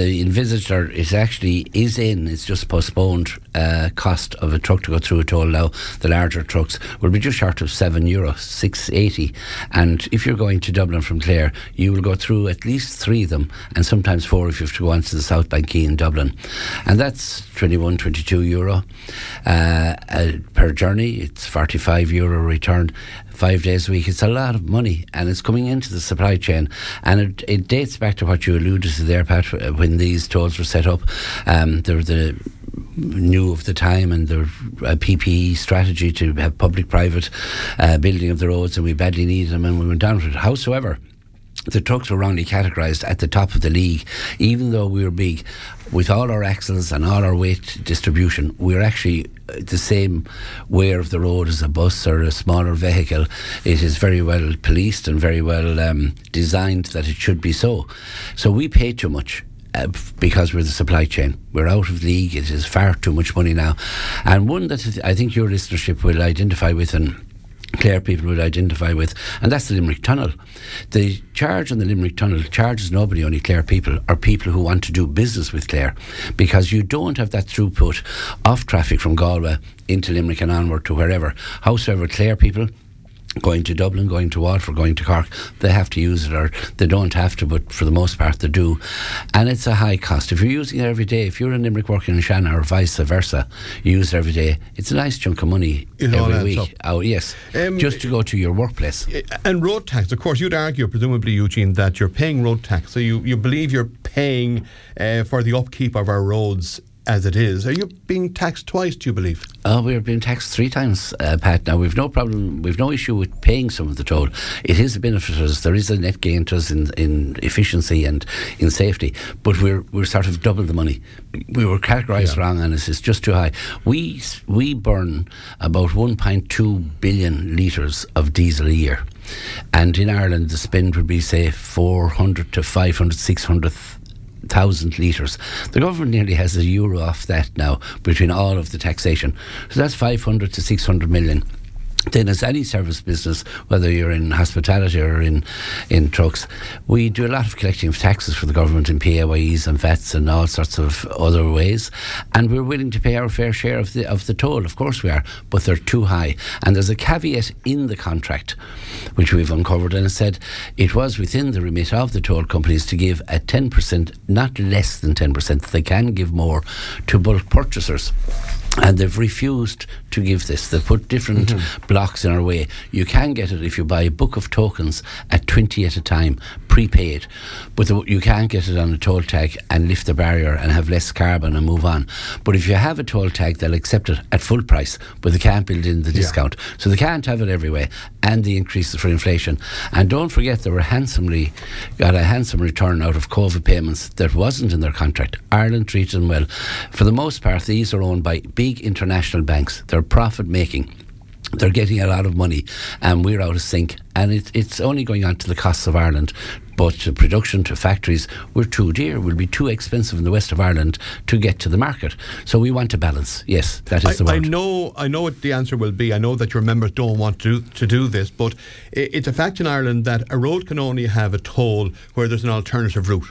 the envisager is actually is in. It's just postponed uh, cost of a truck to go through a toll now. The larger trucks will be just short of seven euro, six eighty. And if you're going to Dublin from Clare, you will go through at least three of them, and sometimes four if you have to go on to the South Bank in Dublin, and that's 21, 22 euro uh, uh, per journey. It's 45 euro return five days a week. It's a lot of money and it's coming into the supply chain. And it, it dates back to what you alluded to there, Pat, when these tolls were set up. Um, there were the new of the time and the uh, PPP strategy to have public private uh, building of the roads, and we badly needed them, and we went down with it. Howsoever, the trucks were wrongly categorised at the top of the league, even though we were big. With all our axles and all our weight distribution, we're actually uh, the same wear of the road as a bus or a smaller vehicle. It is very well policed and very well um, designed that it should be so. So we pay too much. Uh, because we're the supply chain. We're out of the league. It is far too much money now. And one that I think your listenership will identify with and Clare people would identify with, and that's the Limerick Tunnel. The charge on the Limerick Tunnel charges nobody, only Clare people, or people who want to do business with Clare, because you don't have that throughput of traffic from Galway into Limerick and onward to wherever. However, Clare people going to Dublin, going to Waterford, going to Cork, they have to use it or they don't have to, but for the most part they do. And it's a high cost. If you're using it every day, if you're in Limerick working in Shannon or vice versa, you use it every day, it's a nice chunk of money It every week. up. Oh, yes. Um, just to go to your workplace. And road tax, of course, you'd argue, presumably, Eugene, that you're paying road tax. So you, you believe you're paying uh, for the upkeep of our roads as it is. Are you being taxed twice, do you believe? Oh, we're being taxed three times, uh, Pat. Now we've no problem, we've no issue with paying some of the toll. It is a benefit to us. There is a net gain to us in, in efficiency and in safety, but we're we're sort of double the money. We were categorised Yeah. wrong, and it's, it's just too high. We we burn about 1.2 billion litres of diesel a year, and in Ireland the spend would be say 400 to 500, 600 thousand litres. The government nearly has a euro off that now between all of the taxation. So that's 500 to 600 million. Then, as any service business, whether you're in hospitality or in in trucks, we do a lot of collecting of taxes for the government in PAYEs and VATs and all sorts of other ways, and we're willing to pay our fair share of the of the toll. Of course, we are, but they're too high. And there's a caveat in the contract, which we've uncovered, and it said it was within the remit of the toll companies to give a ten percent, not less than ten percent. They can give more to bulk purchasers and they've refused to give this. They've put different mm-hmm. blocks in our way. You can get it if you buy a book of tokens at 20 at a time, prepaid, but the, you can't get it on a toll tag and lift the barrier and have less carbon and move on. But if you have a toll tag, they'll accept it at full price, but they can't build in the discount. So they can't have it everywhere, and the increases for inflation. And don't forget, they were handsomely got a handsome return out of COVID payments that wasn't in their contract. Ireland treated them well. For the most part, these are owned by big international banks. They're profit making. They're getting a lot of money, and we're out of sync. And it, it's only going on to the costs of Ireland. But production, to factories, we're too dear. We'll be too expensive in the west of Ireland to get to the market. So we want a balance. Yes, that is the I, I know, I know what the answer will be. I know that your members don't want to to do this, but i it's a fact in Ireland that a road can only have a toll where there's an alternative route.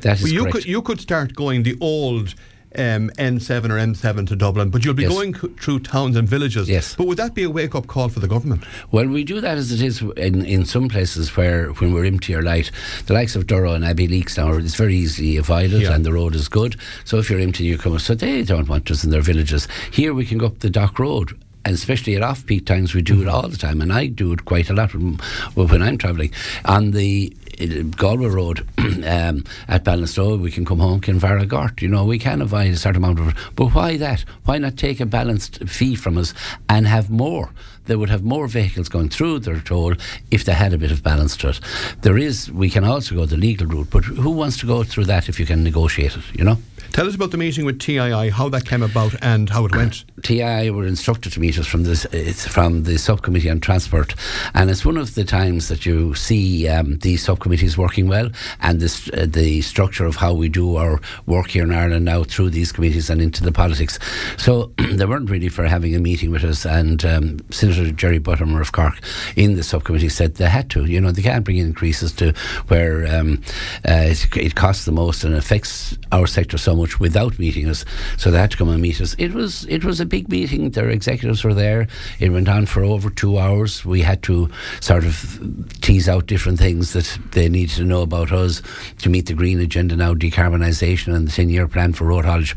That is Well, you correct. could you could start going the old. Um, N7 or M7 to Dublin, but you'll be Yes. going c- through towns and villages. Yes. But would that be a wake up call for the government? Well, we do that as it is in, in some places where, when we're empty or light, the likes of Durrow and Abbeyleix now, it's very easily avoided Yeah. and the road is good. So if you're empty, you come. So they don't want us in their villages. Here we can go up the Dock Road. And especially at off peak times, we do it all the time, and I do it quite a lot when, when I'm travelling. On the Galway Road um, at Ballinasloe, we can come home, Kinvara Gort. You know, we can avoid a certain amount of. But why that? Why not take a balanced fee from us and have more? They would have more vehicles going through their toll if they had a bit of balance to it. There is, we can also go the legal route, but who wants to go through that if you can negotiate it, you know? Tell us about the meeting with TII, how that came about, and how it went. TI were instructed to meet us from this. It's from the subcommittee on transport, and it's one of the times that you see um, these subcommittees working well, and this uh, the structure of how we do our work here in Ireland now through these committees and into the politics. So they weren't really for having a meeting with us, and um, Senator Jerry Buttimer of Cork in the subcommittee said they had to. You know, they can't bring increases to where um, uh, it, it, costs the most and affects our sector so much without meeting us. So they had to come and meet us. It was it was a big meeting. Their executives were there. It went on for over two hours. We had to sort of tease out different things that they needed to know about us to meet the green agenda now, decarbonisation and the ten year plan for road haulage.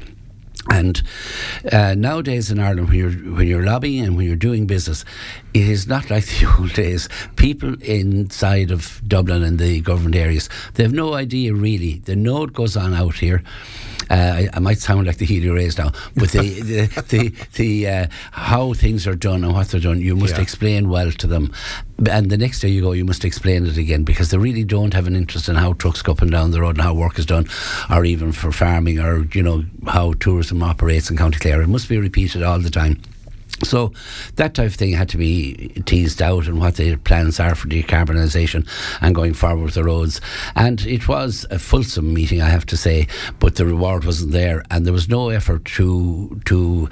And uh, nowadays in Ireland, when you're when you're lobbying and when you're doing business, it is not like the old days. People inside of Dublin and the government areas, they have no idea really. The node goes on out here. Uh, I, I, might sound like the Healy-Raes now, but the the the, the uh, how things are done and what they're done, you must yeah. explain well to them. And the next day you go, you must explain it again because they really don't have an interest in how trucks go up and down the road and how work is done, or even for farming or you know how tourism operates in County Clare. It must be repeated all the time. So that type of thing had to be teased out and what their plans are for decarbonisation and going forward with the roads. And it was a fulsome meeting, I have to say, but the reward wasn't there, and there was no effort to to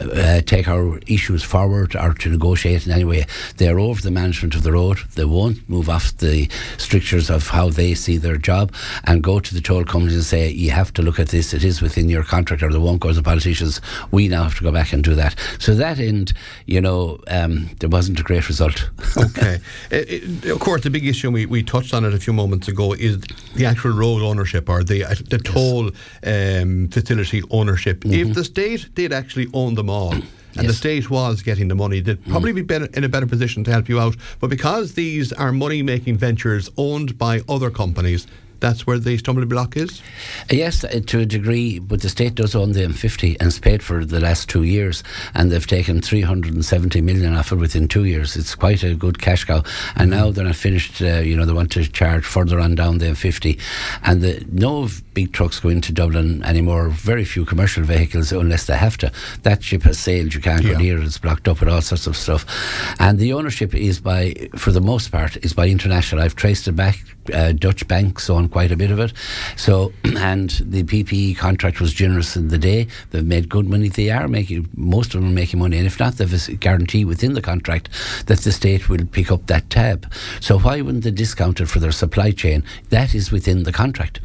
uh, take our issues forward or to negotiate in any way. They're over the management of the road. They won't move off the strictures of how they see their job and go to the toll companies and say, you have to look at this, it is within your contract, or they won't go to the politicians. We now have to go back and do that. So that end, you know, um, there wasn't a great result. okay. It, it, of course, the big issue, we, we touched on it a few moments ago, is the actual road ownership or the, uh, the toll yes. um, facility ownership. Mm-hmm. If the state did actually own them all. And yes. the state was getting the money. They'd probably mm. be better, in a better position to help you out. But because these are money making ventures owned by other companies, that's where the stumbling block is? Yes, uh, to a degree, but the state does own the M50 and it's paid for the last two years, and they've taken 370 million off it within two years. It's quite a good cash cow. And now they're not finished, uh, you know, they want to charge further on down the M50. And the, no big trucks go into Dublin anymore, very few commercial vehicles unless they have to. That ship has sailed, you can't yeah. go near it, it's blocked up with all sorts of stuff. And the ownership is by, for the most part, is by international. I've traced it back, uh, Dutch banks own quite a bit of it. So, and the PPP contract was generous in the day. They've made good money. They are making, most of them are making money. And if not, there's a guarantee within the contract that the state will pick up that tab. So why wouldn't they discount it for their supply chain? That is within the contract.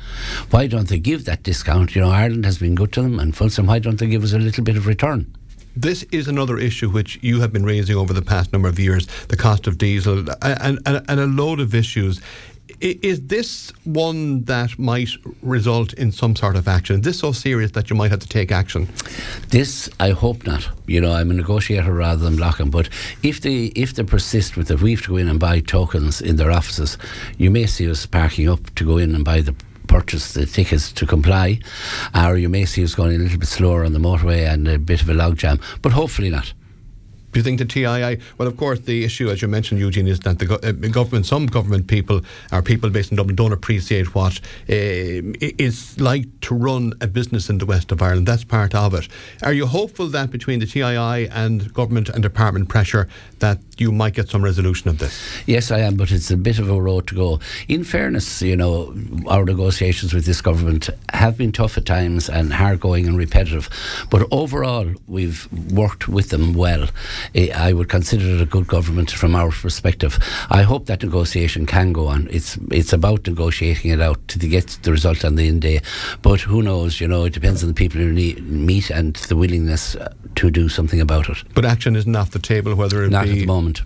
Why don't they give that discount? You know, Ireland has been good to them and fulsome, why don't they give us a little bit of return? this is another issue which you have been raising over the past number of years the cost of diesel and, and, and a load of issues. Is this one that might result in some sort of action? Is this so serious that you might have to take action? This, I hope not. You know, I'm a negotiator rather than blocking. But if they if they persist with it, we have to go in and buy tokens in their offices. You may see us parking up to go in and buy the purchase the tickets to comply, or you may see us going a little bit slower on the motorway and a bit of a logjam. But hopefully not. Do you think the TII? Well, of course, the issue, as you mentioned, Eugene, is that the go- uh, government, some government people, or people based in Dublin, don't appreciate what uh, it's like to run a business in the west of Ireland. That's part of it. Are you hopeful that between the TII and government and department pressure, that you might get some resolution of this? Yes, I am, but it's a bit of a road to go. In fairness, you know, our negotiations with this government have been tough at times and hard going and repetitive, but overall, we've worked with them well. Eh, I would consider it a good government from our perspective. I hope that negotiation can go on. It's it's about negotiating it out to get the result on the end day. But who knows? You know, it depends on the people you meet and the willingness to do something about it. But action isn't off the table, whether it not be at the moment.